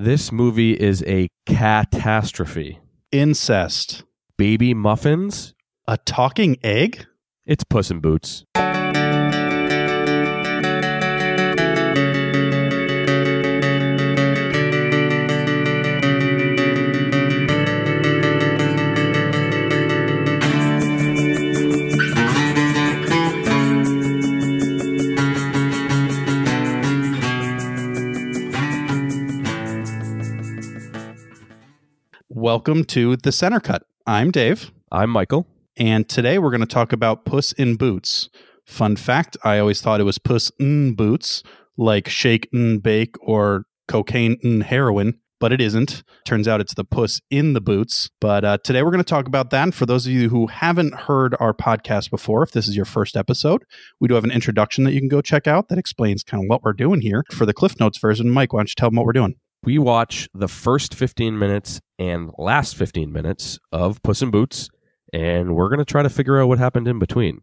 This movie is a catastrophe. Incest. Baby muffins? A talking egg? It's Puss in Boots. Welcome to the Center Cut. I'm Dave, I'm Michael. and today we're going to talk about Puss in Boots. Fun fact I always thought it was Puss in Boots, like shake and bake or cocaine and heroin, but it isn't. Turns out it's the Puss in the Boots. But uh, today we're going to talk about that. And for those of you who haven't heard our podcast before, if this is your first episode, we do have an introduction that you can go check out that explains kind of what we're doing here. For the Cliff Notes version, Mike, why don't you tell them what we're doing? We watch the first 15 minutes and last 15 minutes of Puss in Boots, and we're going to try to figure out what happened in between.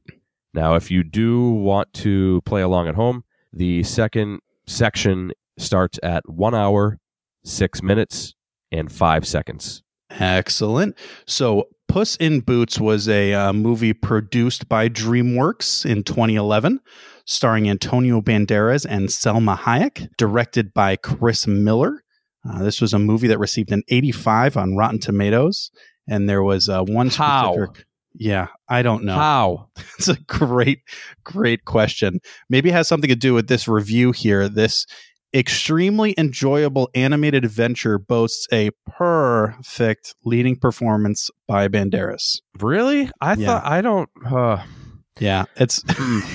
Now, if you do want to play along at home, the second section starts at one hour, six minutes, and five seconds. Excellent. So, Puss in Boots was a uh, movie produced by DreamWorks in 2011, starring Antonio Banderas and Salma Hayek, directed by Chris Miller. Uh, this was a movie that received an 85 on Rotten Tomatoes, and there was uh, one How? specific. Yeah, I don't know. How? It's a great, great question. Maybe it has something to do with this review here. This extremely enjoyable animated adventure boasts a perfect leading performance by Banderas. Really? I Yeah. thought I don't. Uh, Yeah, it's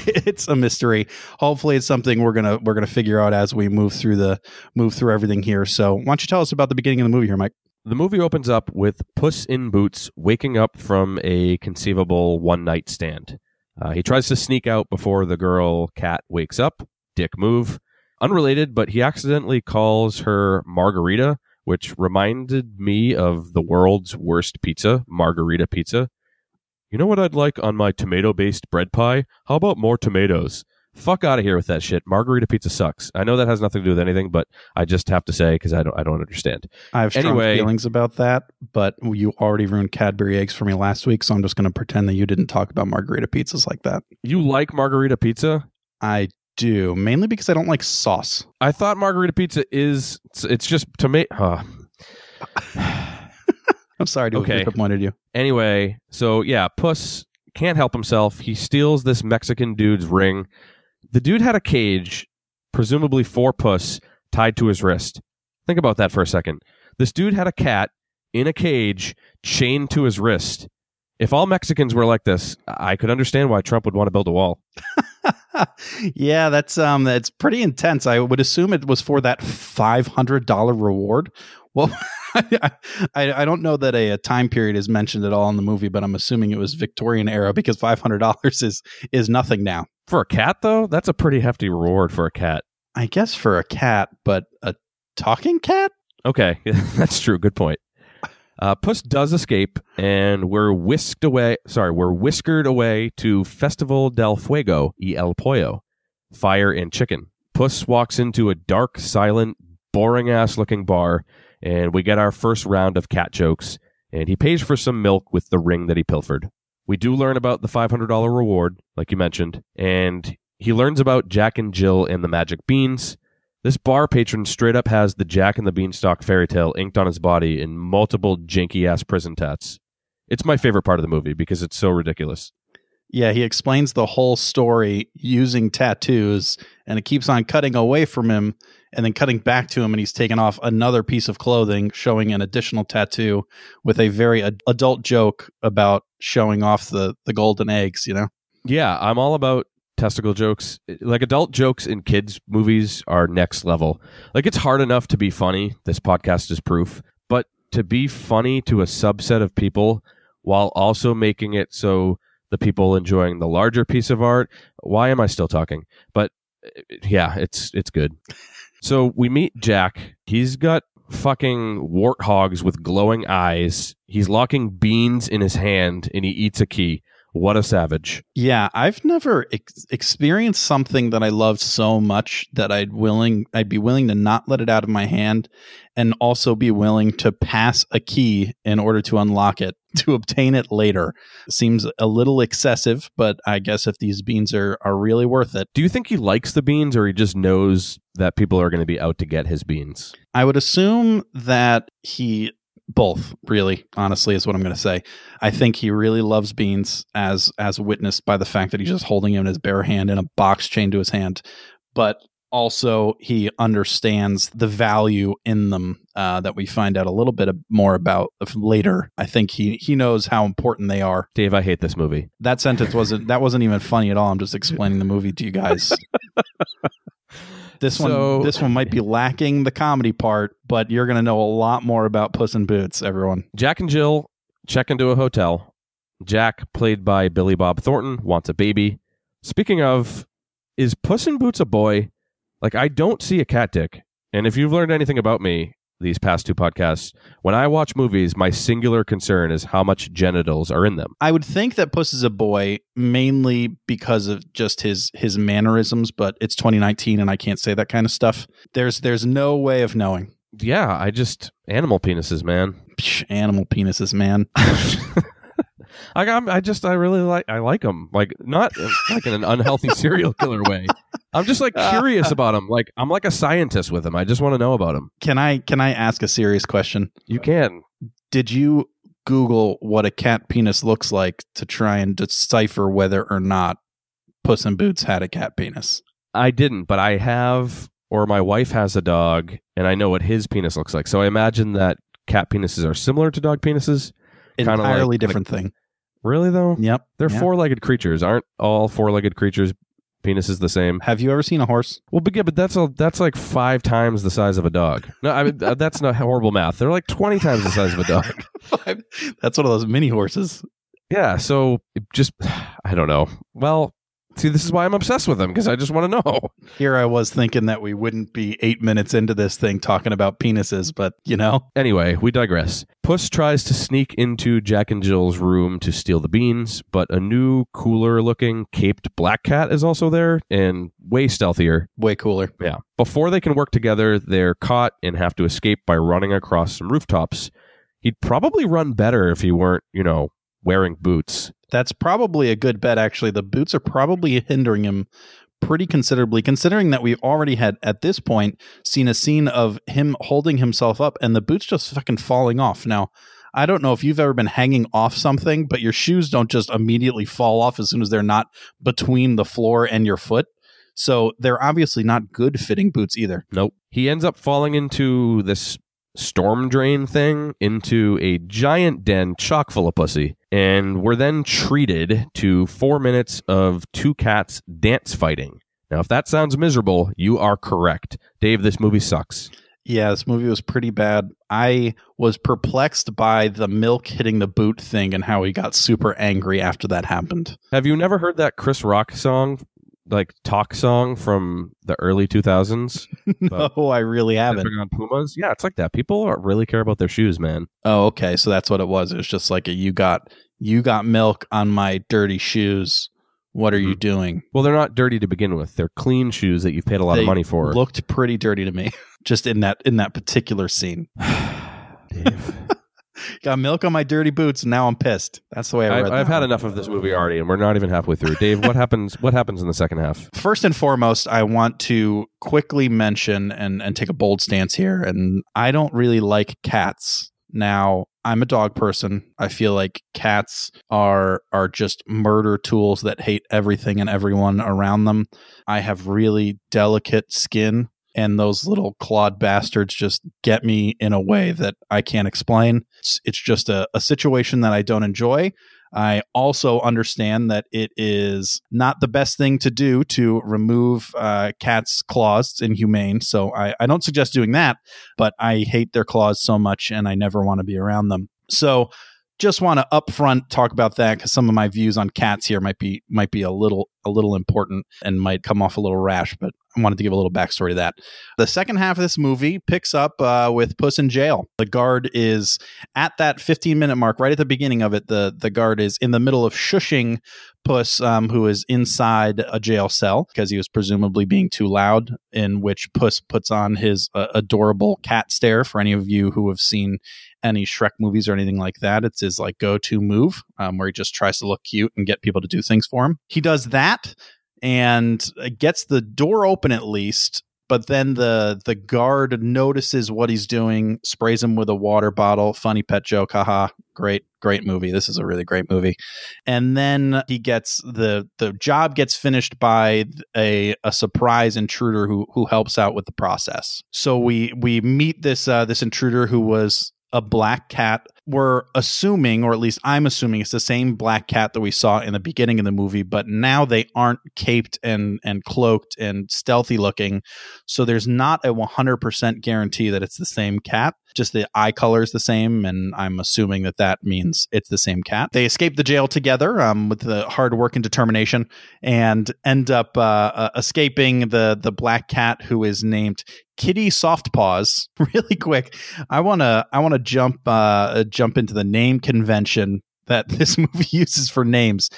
it's a mystery. Hopefully, it's something we're gonna we're gonna figure out as we move through the move through everything here. So, why don't you tell us about the beginning of the movie here, Mike? the movie opens up with Puss in Boots waking up from a conceivable one night stand. Uh, he tries to sneak out before the girl cat wakes up. Dick move. Unrelated, but he accidentally calls her Margarita, which reminded me of the world's worst pizza, Margarita Pizza. You know what I'd like on my tomato based bread pie? How about more tomatoes? Fuck out of here with that shit. Margarita pizza sucks. I know that has nothing to do with anything, but I just have to say because I don't, I don't understand. I have strong Anyway. feelings about that, but you already ruined Cadbury eggs for me last week, so I'm just gonna pretend that you didn't talk about margarita pizzas like that. You like margarita pizza? I do mainly because I don't like sauce. I thought margarita pizza is it's, it's just tomato. Uh. I'm sorry to Okay. have disappointed you. Anyway, so yeah, Puss can't help himself. He steals this Mexican dude's ring. The dude had a cage, presumably for Puss, tied to his wrist. Think about that for a second. This dude had a cat in a cage chained to his wrist. If all Mexicans were like this, I could understand why Trump would want to build a wall. yeah, that's um that's pretty intense. I would assume it was for that five hundred dollar reward. Well, I, I don't know that a, a time period is mentioned at all in the movie, but I'm assuming it was Victorian era because five hundred dollars is is nothing now. For a cat, though, that's a pretty hefty reward for a cat. I guess for a cat, but a talking cat. Okay, that's true. Good point. Uh, Puss does escape, and we're whisked away. Sorry, we're whiskered away to Festival del Fuego y el Pollo, fire and chicken. Puss walks into a dark, silent, boring ass looking bar, and we get our first round of cat jokes. And he pays for some milk with the ring that he pilfered. We do learn about the $500 reward, like you mentioned, and he learns about Jack and Jill and the magic beans. This bar patron straight up has the Jack and the Beanstalk fairy tale inked on his body in multiple janky ass prison tats. It's my favorite part of the movie because it's so ridiculous. Yeah, he explains the whole story using tattoos, and it keeps on cutting away from him and then cutting back to him, and he's taken off another piece of clothing, showing an additional tattoo with a very ad- adult joke about showing off the the golden eggs. You know, Yeah, I'm all about testicle jokes. Like adult jokes in kids' movies are next level. Like it's hard enough to be funny. This podcast is proof. But to be funny to a subset of people while also making it so the people enjoying the larger piece of art, why am I still talking? But uh, yeah, it's it's good. So we meet Jack. He's got fucking warthogs with glowing eyes. He's locking beans in his hand and he eats a key. What a savage. Yeah, I've never ex- experienced something that I loved so much that I'd willing I'd be willing to not let it out of my hand and also be willing to pass a key in order to unlock it to obtain it later. Seems a little excessive, but I guess if these beans are are really worth it. Do you think he likes the beans or he just knows that people are going to be out to get his beans? I would assume that he both really honestly is what i'm going to say. I think he really loves beans as as witnessed by the fact that he's just holding him in his bare hand in a box chained to his hand. But also he understands the value in them uh, that we find out a little bit more about later. I think he he knows how important they are. Dave, I hate this movie. that sentence wasn't that wasn't even funny at all. I'm just explaining the movie to you guys this So- one this one might be lacking the comedy part but you're going to know a lot more about puss in boots everyone Jack and Jill check into a hotel. Jack, played by Billy Bob Thornton, wants a baby. Speaking of, is Puss in Boots a boy? Like, I don't see a cat dick. And if you've learned anything about me these past two podcasts, when I watch movies, my singular concern is how much genitals are in them. I would think that Puss is a boy mainly because of just his his mannerisms, but it's 2019 and I can't say that kind of stuff. There's there's no way of knowing. Yeah, I just animal penises, man. Psh, animal penises, man. I got, I just, I really like, I like them. Like, not like in an unhealthy serial killer way. I'm just like curious about them. Like, I'm like a scientist with them. I just want to know about them. Can I can I ask a serious question? You can. Did you Google what a cat penis looks like to try and decipher whether or not Puss in Boots had a cat penis? I didn't, but I have, or my wife has a dog, and I know what his penis looks like. So I imagine that cat penises are similar to dog penises. Like- Entirely like- different thing. Really, though? Yep. They're yeah. four-legged creatures. Aren't all four-legged creatures penises the same? Have you ever seen a horse? Well, but yeah, but that's a, that's like five times the size of a dog. No, I mean uh, that's not horrible math. They're like twenty times the size of a dog. That's one of those mini horses. Yeah, so just I don't know. Well, see, this is why I'm obsessed with them because I just want to know. Here I was thinking that we wouldn't be eight minutes into this thing talking about penises, but you know, Anyway, we digress. Puss tries to sneak into Jack and Jill's room to steal the beans, but a new, cooler-looking caped black cat is also there and way stealthier. way cooler. Yeah. Before they can work together, they're caught and have to escape by running across some rooftops. He'd probably run better if he weren't, you know, wearing boots. That's probably a good bet, actually. The boots are probably hindering him pretty considerably, considering that we've already had, at this point, seen a scene of him holding himself up and the boots just fucking falling off. Now, I don't know if you've ever been hanging off something, but your shoes don't just immediately fall off as soon as they're not between the floor and your foot. So they're obviously not good fitting boots either. Nope. He ends up falling into this storm drain thing into a giant den chock full of pussy. And we're then treated to four minutes of two cats dance fighting. Now, if that sounds miserable, you are correct. Dave, this movie sucks. Yeah, this movie was pretty bad. I was perplexed by the milk hitting the boot thing and how he got super angry after that happened. Have you never heard that Chris Rock song, like talk song from the early 2000s? no, I really haven't. On Pumas? Yeah, it's like that. People are- really care about their shoes, man. Oh, okay. So that's what it was. It was just like a you got you got milk on my dirty shoes. What are you mm-hmm. doing? Well, they're not dirty to begin with. They're clean shoes that you've paid a lot They of money for. Looked pretty dirty to me. just in that in that particular scene. Dave. Got milk on my dirty boots and now I'm pissed. That's the way I I, read I've had enough of this movie already, and we're not even halfway through. Dave, what happens? What happens in the second half? First and foremost, I want to quickly mention and, and take a bold stance here. And I don't really like cats. Now, I'm a dog person. I feel like cats are are just murder tools that hate everything and everyone around them. I have really delicate skin and those little clawed bastards just get me in a way that I can't explain. It's, it's just a, a situation that I don't enjoy. I also understand that it is not the best thing to do to remove uh, cats' claws. It's inhumane. So I, I don't suggest doing that, but I hate their claws so much and I never want to be around them. So just want to upfront talk about that because some of my views on cats here might be might be a little a little important and might come off a little rash, but I wanted to give a little backstory to that. The second half of this movie picks up uh, with Puss in jail. The guard is at that 15 minute mark, right at the beginning of it. The the guard is in the middle of shushing Puss, um, who is inside a jail cell because he was presumably being too loud. In which Puss puts on his uh, adorable cat stare. For any of you who have seen any Shrek movies or anything like that, it's his like go to move um, where he just tries to look cute and get people to do things for him. He does that and gets the door open at least but then the the guard notices what he's doing sprays him with a water bottle. Funny pet joke haha. Great great movie. This is a really great movie. And then he gets the the job gets finished by a a surprise intruder who who helps out with the process. So we we meet this uh this intruder who was a black cat. We're assuming, or at least I'm assuming, it's the same black cat that we saw in the beginning of the movie, but now they aren't caped and and cloaked and stealthy looking. So there's not a 100% guarantee that it's the same cat. Just the eye color is the same, and I'm assuming that that means it's the same cat. They escape the jail together um, with the hard work and determination, and end up uh, uh, escaping the the black cat who is named Kitty Softpaws. Really quick, I wanna I wanna jump uh, jump into the name convention that this movie uses for names.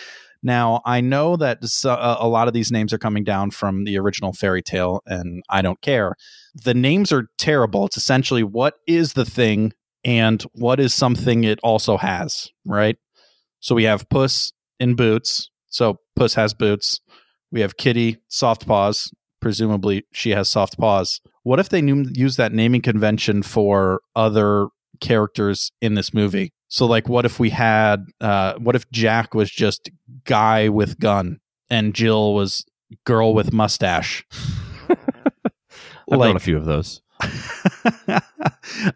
Now, I know that a lot of these names are coming down from the original fairy tale, and I don't care. The names are terrible. It's essentially what is the thing and what is something it also has, right? So we have Puss in Boots. So Puss has boots. We have Kitty, soft paws. Presumably, she has soft paws. What if they knew, use that naming convention for other characters in this movie? So, like, what if we had, uh, what if Jack was just guy with gun and Jill was girl with mustache? I've like, known a few of those.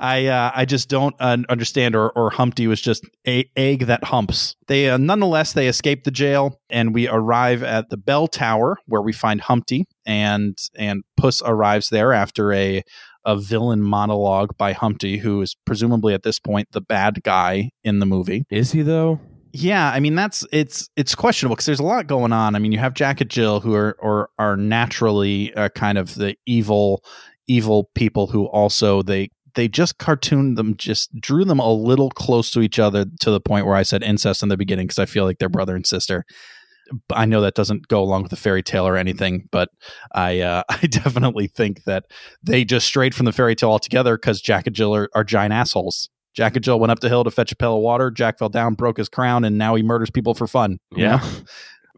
I uh, I just don't uh, understand. Or or Humpty was just a egg that humps. They uh, nonetheless they escape the jail and we arrive at the bell tower where we find Humpty and and Puss arrives there after a a villain monologue by Humpty, who is presumably at this point the bad guy in the movie. Is he though? Yeah, I mean that's it's it's questionable because there's a lot going on. I mean, you have Jack and Jill who are or are naturally uh, kind of the evil evil people who also they they just cartooned them, just drew them a little close to each other to the point where I said incest in the beginning because I feel like they're brother and sister. I know that doesn't go along with the fairy tale or anything, but I uh, I definitely think that they just strayed from the fairy tale altogether because Jack and Jill are, are giant assholes. Jack and Jill went up the hill to fetch a pail of water. Jack fell down, broke his crown, and now he murders people for fun. Yeah.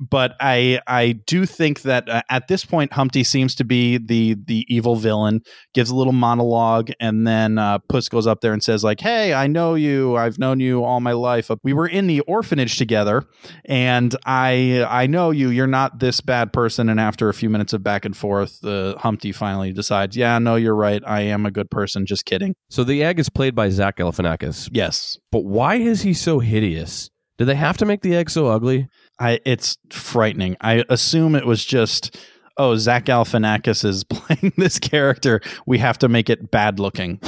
But I I do think that uh, at this point Humpty seems to be the the evil villain. Gives a little monologue, and then uh, Puss goes up there and says like, "Hey, I know you. I've known you all my life. We were in the orphanage together, and I I know you. You're not this bad person." And after a few minutes of back and forth, uh, Humpty finally decides, "Yeah, no, you're right. I am a good person. Just kidding." So the egg is played by Zach Galifianakis. Yes, but why is he so hideous? Did they have to make the egg so ugly? I it's frightening. I assume it was just oh Zach Galifianakis is playing this character. We have to make it bad looking.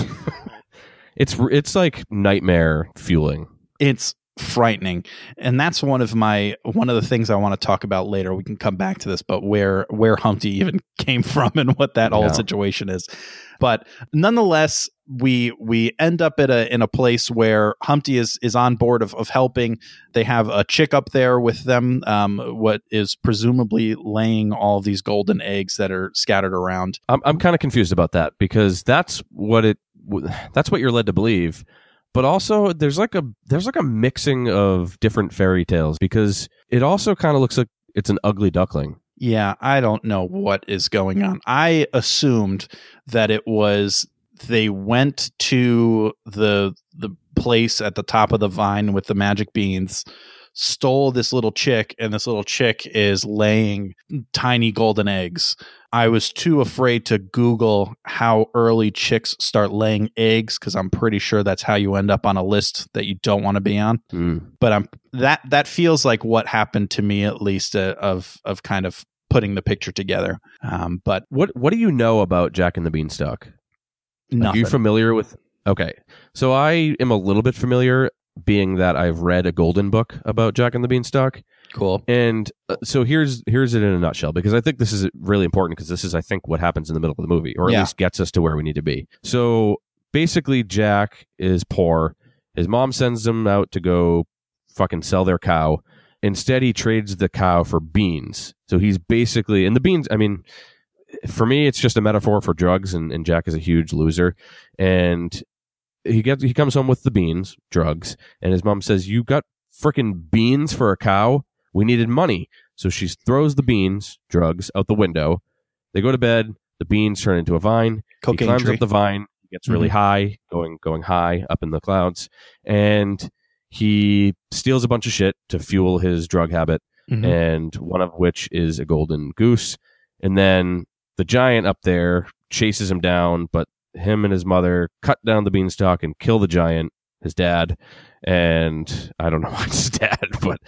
it's it's like nightmare fueling. It's frightening and that's one of my one of the things i want to talk about later we can come back to this but where where humpty even came from and what that whole yeah. situation is but nonetheless we we end up at a in a place where Humpty is is on board of, of helping. They have a chick up there with them, um, what is presumably laying all these golden eggs that are scattered around. I'm I'm kind of confused about that because that's what it that's what you're led to believe. But also there's like a there's like a mixing of different fairy tales because it also kind of looks like it's an ugly duckling. Yeah, I don't know what is going on. I assumed that it was they went to the the place at the top of the vine with the magic beans stole this little chick and this little chick is laying tiny golden eggs i was too afraid to google how early chicks start laying eggs because i'm pretty sure that's how you end up on a list that you don't want to be on mm. but i'm that that feels like what happened to me at least uh, of of kind of putting the picture together um, but what what do you know about jack and the beanstalk Nothing. Are you familiar with? Okay, so I am a little bit familiar, being that I've read a golden book about Jack and the Beanstalk. Cool. And uh, so here's here's it in a nutshell because I think this is really important because this is I think what happens in the middle of the movie or at Yeah. least gets us to where we need to be. So basically Jack is poor. His mom sends him out to go fucking sell their cow. Instead he trades the cow for beans. So he's basically and the beans I mean for me it's just a metaphor for drugs and, and Jack is a huge loser and he gets he comes home with the beans, drugs, and his mom says, "You got freaking beans for a cow? We needed money." So she throws the beans, drugs, out the window. They go to bed. The beans turn into a vine. Cocaine he climbs tree. up the vine, gets really mm-hmm. high, going going high up in the clouds, and he steals a bunch of shit to fuel his drug habit Mhm. and one of which is a golden goose. And then the giant up there chases him down, but him and his mother cut down the beanstalk and kill the giant, his dad. And I don't know what's his dad, but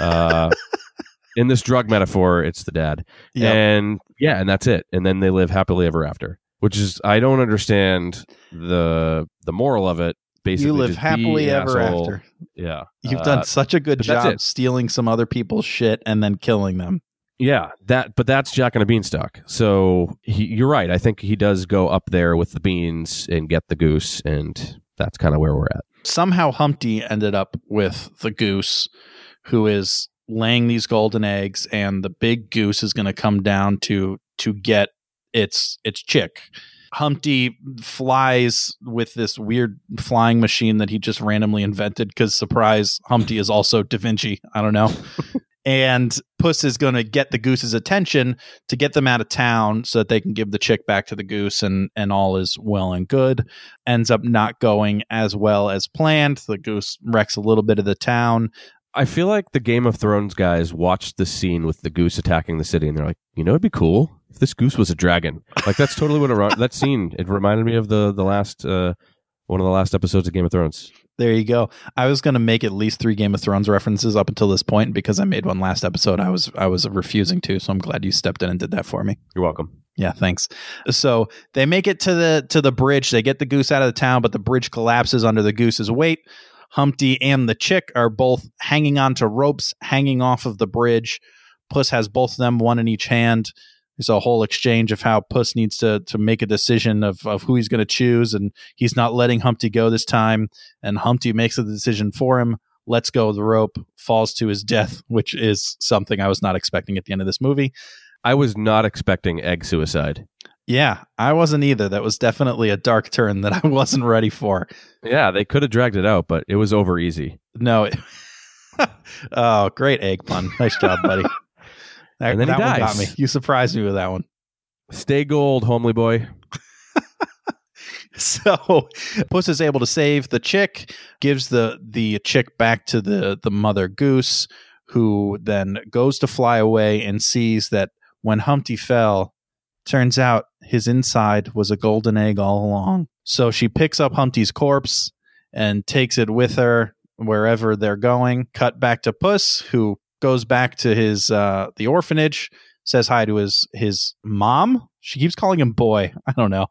uh, in this drug metaphor, it's the dad. Yep. And yeah, and that's it. And then they live happily ever after. Which is I don't understand the the moral of it. Basically, you live happily ever asshole. after. Yeah, You've Uh, done such a good job stealing some other people's shit and then killing them. Yeah, that but that's Jack and a Beanstalk. So he, you're right. I think he does go up there with the beans and get the goose, and that's kind of where we're at. Somehow Humpty ended up with the goose who is laying these golden eggs and the big goose is going to come down to to get its its chick. Humpty flies with this weird flying machine that he just randomly invented because surprise, Humpty is also Da Vinci. I don't know. and Puss is going to get the goose's attention to get them out of town so that they can give the chick back to the goose and and all is well and good. Ends up not going as well as planned. The goose wrecks a little bit of the town. I feel like the Game of Thrones guys watched the scene with the goose attacking the city, and they're like, you know, it'd be cool if this goose was a dragon. Like that's totally what it, that scene. It reminded me of the the last uh, one of the last episodes of Game of Thrones. There you go. I was going to make at least three Game of Thrones references up until this point because I made one last episode. I was I was refusing to, so I'm glad you stepped in and did that for me. You're welcome. Yeah, thanks. So they make it to the to the bridge. They get the goose out of the town, but the bridge collapses under the goose's weight. Humpty and the chick are both hanging onto ropes, hanging off of the bridge. Puss has both of them, one in each hand. There's a whole exchange of how Puss needs to to make a decision of of who he's going to choose, and he's not letting Humpty go this time. And Humpty makes the decision for him, lets go of the rope, falls to his death, which is something I was not expecting at the end of this movie. I was not expecting egg suicide. Yeah, I wasn't either. That was definitely a dark turn that I wasn't ready for. Yeah, they could have dragged it out, but it was over easy. No. it- oh, great egg pun. Nice job, buddy. That, And then he that got dies. me. You surprised me with that one. Stay gold, homely boy. So Puss is able to save the chick, gives the the chick back to the the mother goose, who then goes to fly away and sees that when Humpty fell, turns out his inside was a golden egg all along. So she picks up Humpty's corpse and takes it with her wherever they're going. Cut back to Puss, who goes back to his uh, the orphanage, says hi to his his mom. She keeps calling him boy. I don't know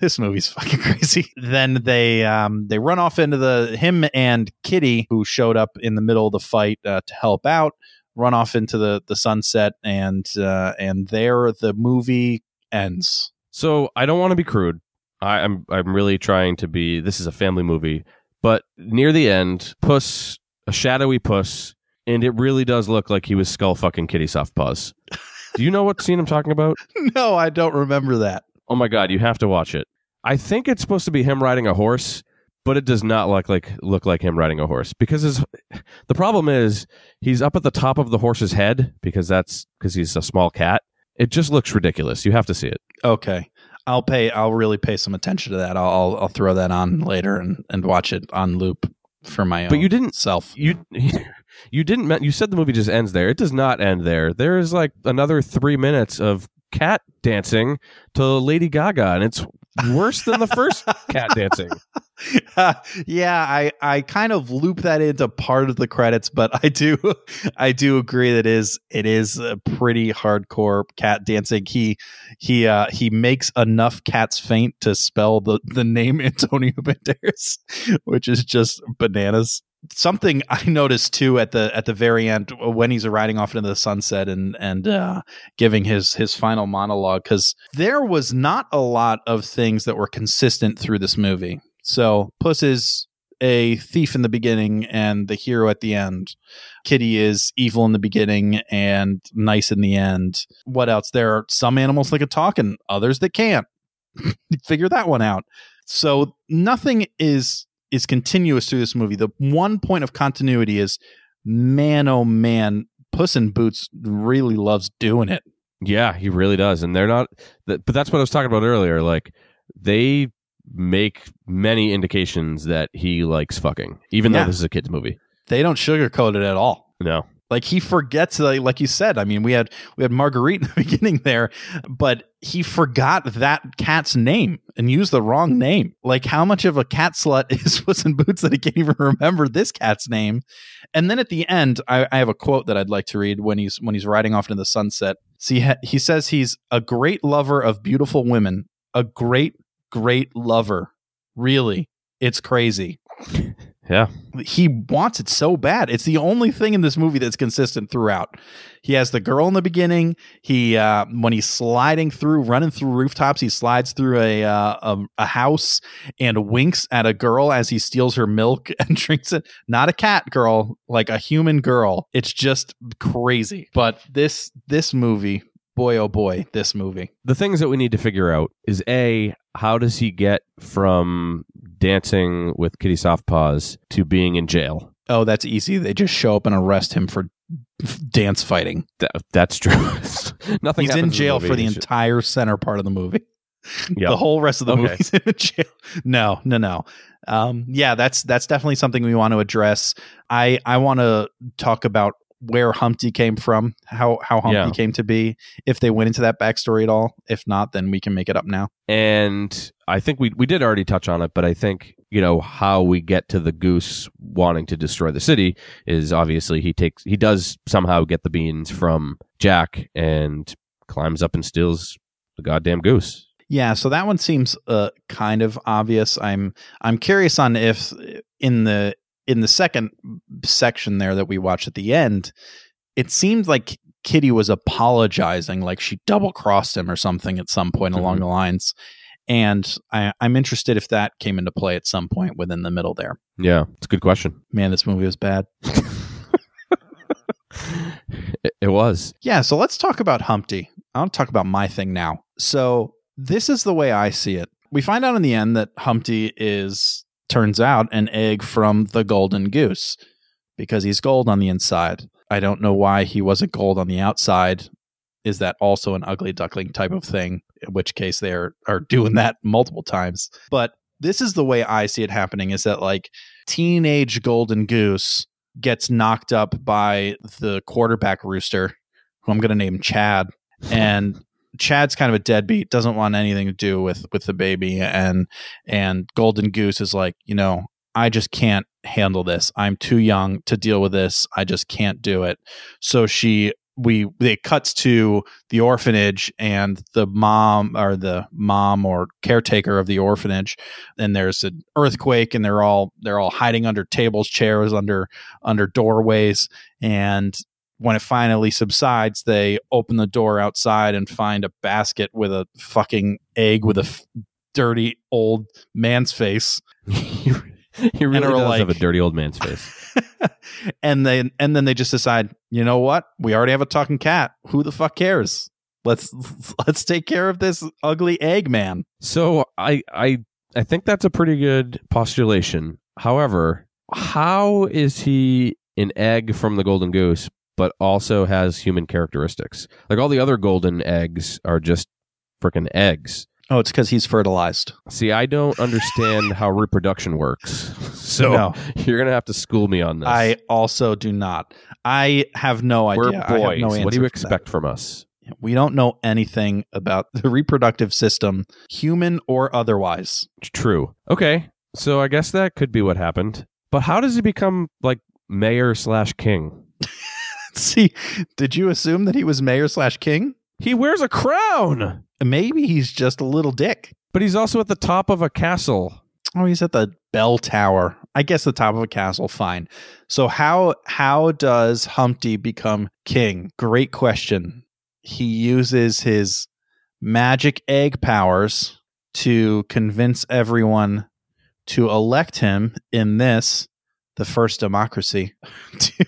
this movie's fucking crazy. Then they um they run off into the him and Kitty, who showed up in the middle of the fight uh, to help out, run off into the the sunset, and uh, and there the movie ends. So I don't want to be crude. I, I'm I'm really trying to be. This is a family movie, but near the end, Puss, a shadowy Puss, and it really does look like he was skull fucking Kitty Softpaws. Do you know what scene I'm talking about? no, I don't remember that. Oh my god, you have to watch it. I think it's supposed to be him riding a horse, but it does not look like look like him riding a horse because his the problem is he's up at the top of the horse's head because that's because he's a small cat. It just looks ridiculous. You have to see it. Okay. I'll pay. I'll really pay some attention to that. I'll I'll, I'll throw that on later and, and watch it on loop for my own. But you didn't self. you you didn't men- you said the movie just ends there. It does not end there. There is like another 3 minutes of cat dancing to Lady Gaga and it's worse than the first cat dancing. yeah, I I kind of loop that into part of the credits, but I do I do agree that it is it is a pretty hardcore cat dancing. He he uh he makes enough cats faint to spell the the name Antonio Banderas, which is just bananas. something I noticed too at the at the very end when he's riding off into the sunset and and uh, giving his his final monologue because there was not a lot of things that were consistent through this movie. So Puss is a thief in the beginning and the hero at the end. Kitty is evil in the beginning and nice in the end. What else? There are some animals that can talk and others that can't. Figure that one out. So nothing is is continuous through this movie. The one point of continuity is man oh man, Puss in Boots really loves doing it. Yeah, he really does. And they're not but that's what I was talking about earlier. Like they make many indications that he likes fucking, even Yeah. though this is a kid's movie. They don't sugarcoat it at all. No. Like he forgets, like, like you said. I mean, we had we had Marguerite in the beginning there, but he forgot that cat's name and used the wrong name. Like, how much of a cat slut is Puss in Boots that he can't even remember this cat's name? And then at the end, I, I have a quote that I'd like to read when he's when he's riding off into the sunset. See, he says he's a great lover of beautiful women, a great great lover. Really, it's crazy Yeah. he wants it so bad. It's the only thing in this movie that's consistent throughout. He has the girl in the beginning. He uh, when he's sliding through, running through rooftops, he slides through a, uh, a a house and winks at a girl as he steals her milk and drinks it. Not a cat girl, like a human girl. It's just crazy. But this this movie, boy oh boy, this movie. The things that we need to figure out is A, how does he get from dancing with Kitty Softpaws to being in jail? Oh, that's easy. They just show up and arrest him for dance fighting. That, that's true. Nothing He's in jail for the It's just- entire center part of the movie. Yep. The whole rest of the Okay. movie's in jail. No, no, no. Um, yeah, that's that's definitely something we want to address. I I want to talk about where Humpty came from, how how Humpty Yeah. came to be. If they went into that backstory at all, if not, then we can make it up now. And I think we we did already touch on it, but I think you know how we get to the goose wanting to destroy the city is obviously he takes he does somehow get the beans from Jack and climbs up and steals the goddamn goose. Yeah, so that one seems uh, kind of obvious. I'm I'm curious on if in the in the second section there that we watched at the end, it seemed like Kitty was apologizing, like she double crossed him or something at some point along Mhm. the lines. And I, I'm interested if that came into play at some point within the middle there. Yeah, it's a good question. Man, this movie was bad. It, it was. Yeah, so let's talk about Humpty. I want to talk about my thing now. So this is the way I see it. We find out in the end that Humpty is turns out an egg from the golden goose because he's gold on the inside. I don't know why he wasn't gold on the outside. Is that also an ugly duckling type of thing? In which case they are, are doing that multiple times. But this is the way I see it happening is that like teenage golden goose gets knocked up by the quarterback rooster, who I'm going to name Chad, and Chad's kind of a deadbeat, doesn't want anything to do with with the baby, and and Golden Goose is like, you know, I just can't handle this. I'm too young to deal with this. I just can't do it. So she we it cuts to the orphanage and the mom or the mom or caretaker of the orphanage and there's an earthquake and they're all they're all hiding under tables chairs under under doorways and when it finally subsides they open the door outside and find a basket with a fucking egg with a f- dirty old man's face he really does like- have a dirty old man's face. and then and then they just decide, you know what? We already have a talking cat. Who the fuck cares? Let's let's take care of this ugly egg man. So I I I think that's a pretty good postulation. However, how is he an egg from the golden goose, but also has human characteristics? Like all the other golden eggs are just freaking eggs. Oh, it's because he's fertilized. See, I don't understand how reproduction works. So No. you're gonna have to school me on this. I also do not. I have no idea. We're boys. no what do you expect from us? We don't know anything about the reproductive system, human or otherwise. True. Okay. So I guess that could be what happened. But how does he become like mayor slash king? See, did you assume that he was mayor slash king? He wears a crown, Maybe he's just a little dick. but he's also at the top of a castle. Oh, he's at the bell tower I guess the top of a castle, fine. So how how does Humpty become king? Great question. He uses his magic egg powers to convince everyone to elect him in this the first democracy to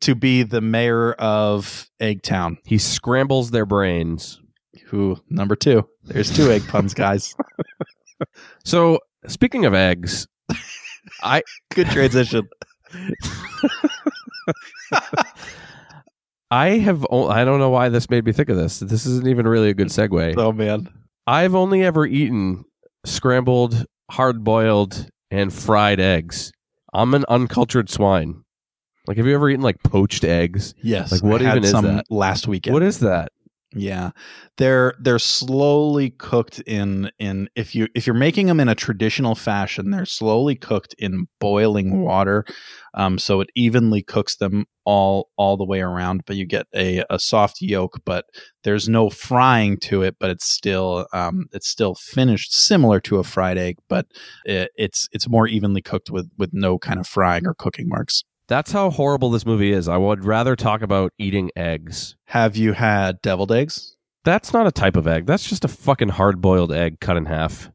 to be the mayor of Eggtown. He scrambles their brains. Who number 2. There's two egg puns, guys. So, speaking of eggs, I Good transition. I have o- I don't know why this made me think of this. This isn't even really a good segue. Oh man. I've only ever eaten scrambled, hard boiled, and fried eggs. I'm an uncultured swine. Like, have you ever eaten like poached eggs? Yes. Like, what I had even is some that? last weekend. What is that? Yeah. They're they're slowly cooked in in if you if you're making them in a traditional fashion, they're slowly cooked in boiling water. Um so it evenly cooks them all all the way around, but you get a a soft yolk, but there's no frying to it, but it's still um it's still finished similar to a fried egg, but it, it's it's more evenly cooked with with no kind of frying or cooking marks. That's how horrible this movie is. I would rather talk about eating eggs. Have you had deviled eggs? That's not a type of egg. That's just a fucking hard boiled egg cut in half.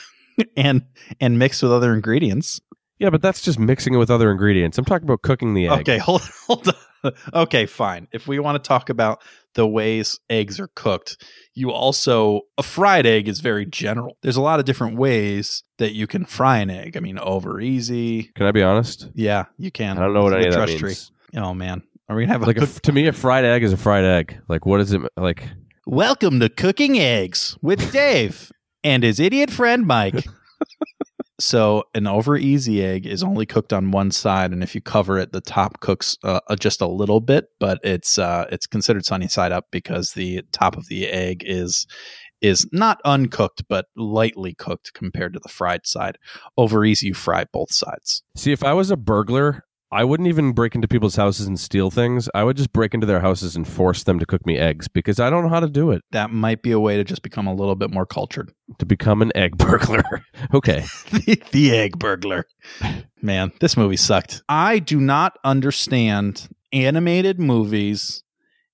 and and mixed with other ingredients. Yeah, but that's just mixing it with other ingredients. I'm talking about cooking the egg. Okay, hold hold on. Okay, fine. If we want to talk about the ways eggs are cooked, you also a fried egg is very general. There's a lot of different ways that you can fry an egg. I mean, over easy. Can I be honest? Yeah, you can. I don't know what The any of that trust means. tree. Oh man, are we gonna have a Like a, cook- to me, a fried egg is a fried egg. Like, what is it like? Welcome to Cooking Eggs with Dave and his idiot friend Mike. so, an over easy egg is only cooked on one side, and if you cover it, the top cooks uh, uh, just a little bit, but it's uh, it's considered sunny side up because the top of the egg is is not uncooked but lightly cooked compared to the fried side. Over easy, you fry both sides. See, if I was a burglar, I wouldn't even break into people's houses and steal things. I would just break into their houses and force them to cook me eggs because I don't know how to do it That might be a way to just become a little bit more cultured. to become an egg burglar. okay. the, the egg burglar. Man, this movie sucked. I do not understand animated movies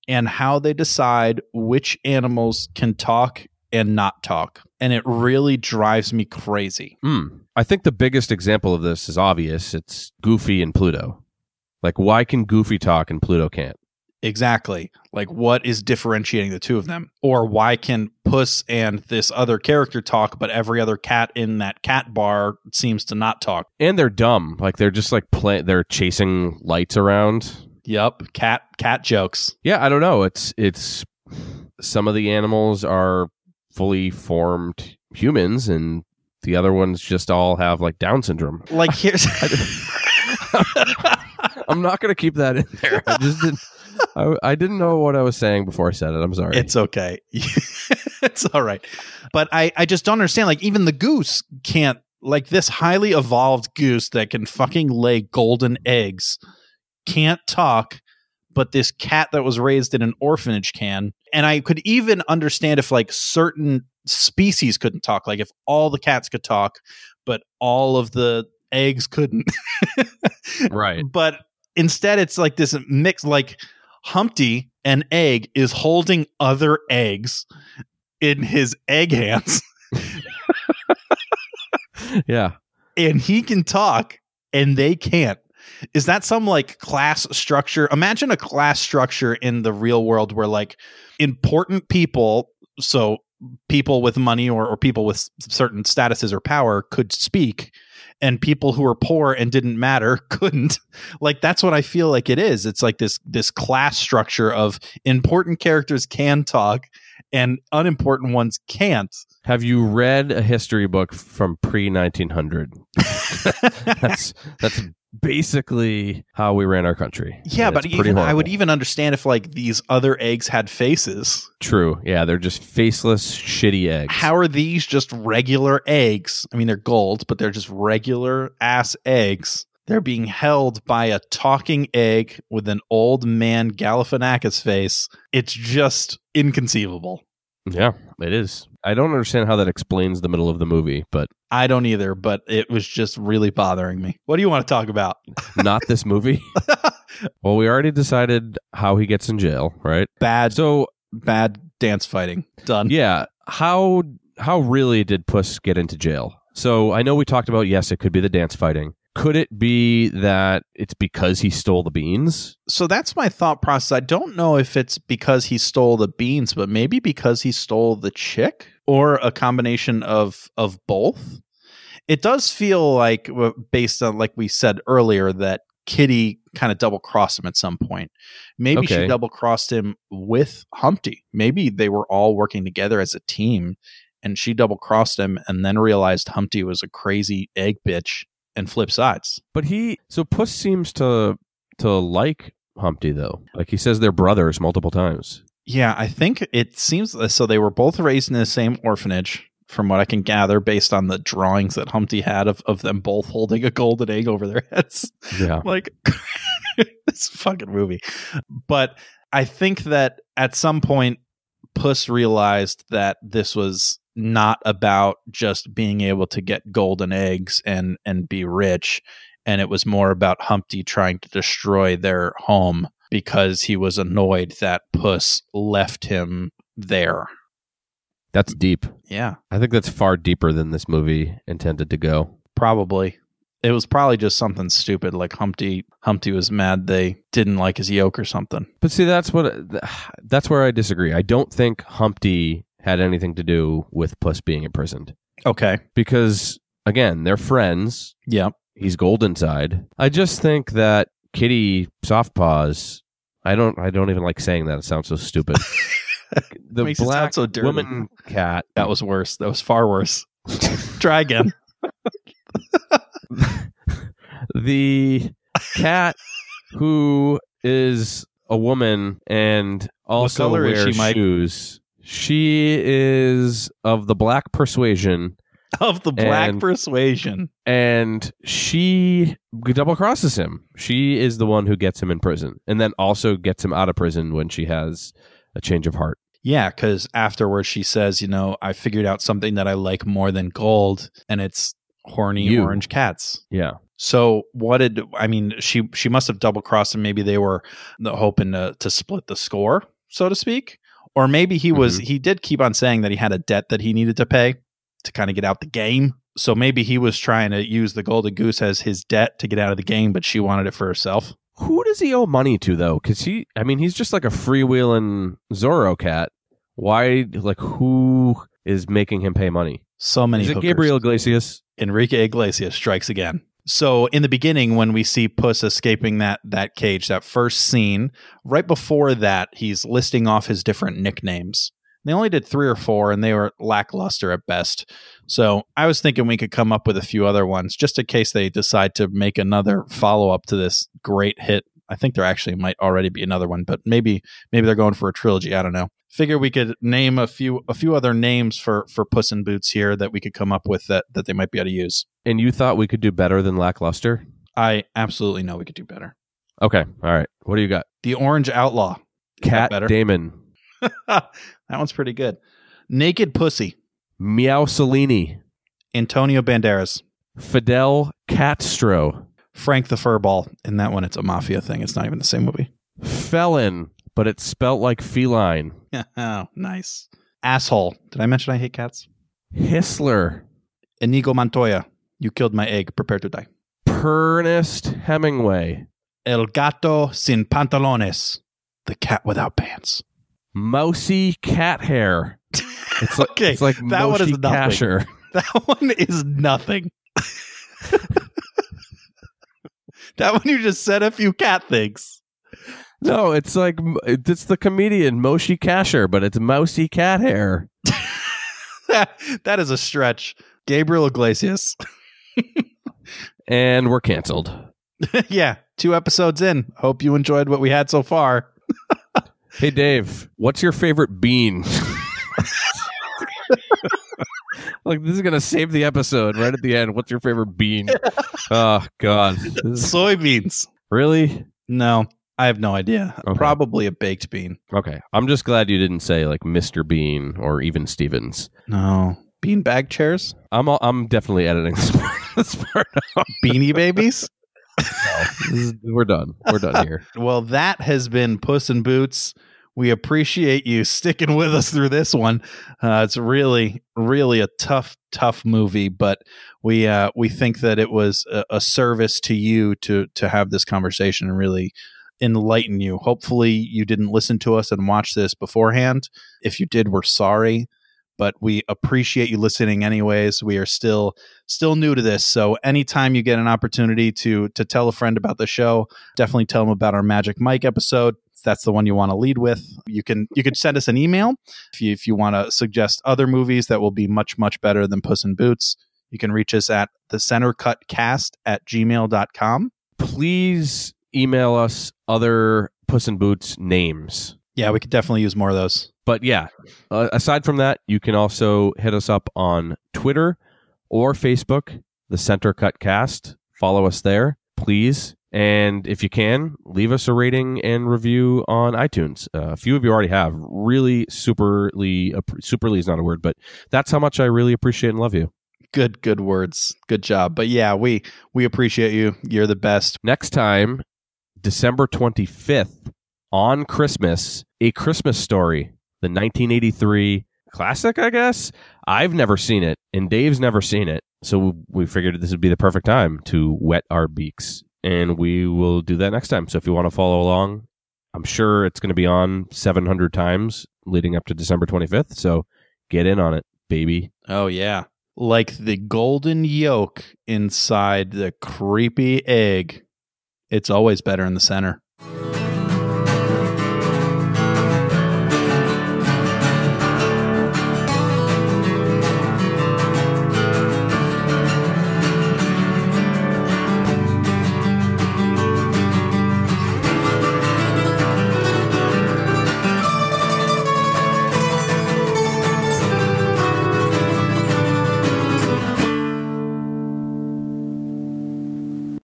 and how they decide which animals can talk and not talk. And it really drives me crazy. Hmm. I think the biggest example of this is obvious. It's Goofy and Pluto. Like, why can Goofy talk and Pluto can't? Exactly. Like, what is differentiating the two of them? Or why can Puss and this other character talk, but every other cat in that cat bar seems to not talk? And they're dumb. Like, they're just like play- they're chasing lights around. Yep, Cat cat jokes. Yeah, I don't know. It's it's some of the animals are fully formed humans, and the other ones just all have like Down syndrome. Like here's I'm not going to keep that in there. I just didn't. I, I didn't know what I was saying before I said it. I'm sorry. It's okay. it's all right. But I, I just don't understand. Like, even the goose can't, like, this highly evolved goose that can fucking lay golden eggs can't talk, but this cat that was raised in an orphanage can. And I could even understand if, like, certain species couldn't talk. Like, if all the cats could talk, but all of the eggs couldn't. right. But instead, it's like this mix, like Humpty, an egg, is holding other eggs in his egg hands, Yeah. and he can talk, and they can't. Is that some like class structure? Imagine a class structure in the real world where like important people, so people with money or, or people with certain statuses or power could speak and people who were poor and didn't matter couldn't like that's what i feel like it is it's like this this class structure of important characters can talk and unimportant ones can't Have you read a history book from pre 1900? that's that's basically how we ran our country. yeah And but even i would even understand if like these other eggs had faces True. Yeah, they're just faceless, shitty eggs. how are these just regular eggs i mean they're gold but they're just regular ass eggs they're being held by a talking egg with an old man Galifianakis face. It's just inconceivable. Yeah, it is. I don't understand how that explains the middle of the movie, but I don't either, but it was just really bothering me. What do you want to talk about? not this movie. well, we already decided how he gets in jail, right? bad, So, bad dance fighting. Done. yeah, how how really did Puss get into jail? So, I know we talked about yes, it could be the dance fighting. Could it be that it's because he stole the beans? So that's my thought process. I don't know if it's because he stole the beans, but maybe because he stole the chick or a combination of of both. It does feel like based on like we said earlier that Kitty kind of double crossed him at some point. Maybe she double crossed him with Humpty. Maybe they were all working together as a team and she double crossed him and then realized Humpty was a crazy egg bitch and flip sides. But he so Puss seems to to like Humpty though. Like he says they're brothers multiple times. Yeah, I think it seems uh, so. They were both raised in the same orphanage, from what I can gather, based on the drawings that Humpty had of, of them both holding a golden egg over their heads. Yeah. like, this fucking movie. But I think that at some point, Puss realized that this was not about just being able to get golden eggs and and be rich, and it was more about Humpty trying to destroy their home because he was annoyed that Puss left him there. That's deep. Yeah, I think that's far deeper than this movie intended to go. probably. It was probably just something stupid like Humpty Humpty was mad they didn't like his yolk or something. But see, that's what that's where I disagree. I don't think Humpty had anything to do with Puss being imprisoned Okay. because again, they're friends. Yeah. He's golden side. I just think that Kitty Softpaws. I don't. I don't even like saying that. It sounds so stupid. the Makes black so dirty. woman cat. That was worse. That was far worse. Try again. the cat who is a woman and also wears shoes. She is of the black persuasion, of the black And- persuasion. and she double crosses him. She is the one who gets him in prison, and then also gets him out of prison when she has a change of heart. Yeah, because afterwards she says, you know, I figured out something that I like more than gold, and it's horny You. orange cats. Yeah, So what did I mean? She she must have double crossed him. Maybe they were hoping to to split the score, so to speak, or maybe he was mm-hmm. he did keep on saying that he had a debt that he needed to pay to kind of get out the game. So maybe he was trying to use the golden goose as his debt to get out of the game, but she wanted it for herself. who does he owe money to though? Because he, I mean, he's just like a freewheeling Zorro cat. Why, like, who is making him pay money? So many. Is it hookers. Gabriel Iglesias? Enrique Iglesias strikes again. So in the beginning, when we see Puss escaping that that cage, that first scene, right before that, he's listing off his different nicknames. They only did three or four, and they were lackluster at best. So I was thinking we could come up with a few other ones, just in case they decide to make another follow up to this great hit. I think there actually might already be another one, but maybe maybe they're going for a trilogy. I don't know. Figure we could name a few a few other names for for Puss in Boots here that we could come up with that that they might be able to use. And you thought we could do better than lackluster? I absolutely know we could do better. Okay, all right. What do you got? The Orange Outlaw. Cat better? Damon, that one's pretty good. Naked Pussy. Meow Cellini, Antonio Banderas. Fidel Castro, Frank the Furball. In that one, it's a mafia thing. It's not even the same movie. Felon, but it's spelt like feline. oh, nice. Asshole. Did I mention I hate cats? Hissler, Inigo Montoya. You killed my egg. Prepare to die. Ernest Hemingway, El gato sin pantalones. The cat without pants. Mousy Cat Hair. It's like, Okay, it's like that one is Moshe nothing. Kasher. That one is nothing. that one you just said a few cat things. No, it's like it's the comedian Moshe Kasher, but it's Mousy Cat Hair. that is a stretch. Gabriel Iglesias. And we're canceled. yeah, two episodes in. Hope you enjoyed what we had so far. Hey Dave, what's your favorite bean? like this is gonna save the episode right at the end. What's your favorite bean? oh God, Soybeans. really? No, I have no idea. Okay. Probably a baked bean. Okay. I'm just glad you didn't say like Mr. Bean or even Stevens. No. Bean bag chairs? I'm all, I'm definitely editing this part, this part out. Beanie babies? Is- We're done. We're done here. Well, that has been Puss in Boots. We appreciate you sticking with us through this one. Uh, it's really, really a tough, tough movie, but we uh, we think that it was a, a service to you to to have this conversation and really enlighten you. Hopefully, you didn't listen to us and watch this beforehand. If you did, we're sorry, but we appreciate you listening anyways. We are still still new to this, so anytime you get an opportunity to to tell a friend about the show, definitely tell them about our Magic Mike episode. That's the one you want to lead with. You can you can send us an email if you if you want to suggest other movies that will be much much better than Puss in Boots. You can reach us at the centercutcast at gmail.com. Please email us other Puss in Boots names. Yeah, we could definitely use more of those. But yeah, uh, aside from that, you can also hit us up on Twitter or Facebook, the Center Cut Cast. Follow us there, please. And if you can, leave us a rating and review on iTunes. Uh, a few of you already have. Really superly, superly is not a word, but that's how much I really appreciate and love you. Good good words. Good job. But yeah, we we appreciate you. You're the best. Next time, December 25th, on Christmas, A Christmas Story, the 1983 classic, I guess. I've never seen it, and Dave's never seen it. So we figured this would be the perfect time to wet our beaks. And we will do that next time. So if you want to follow along, I'm sure it's going to be on 700 times leading up to December 25th. So get in on it, baby. Oh yeah. Like the golden yolk inside the creepy egg. It's always better in the center.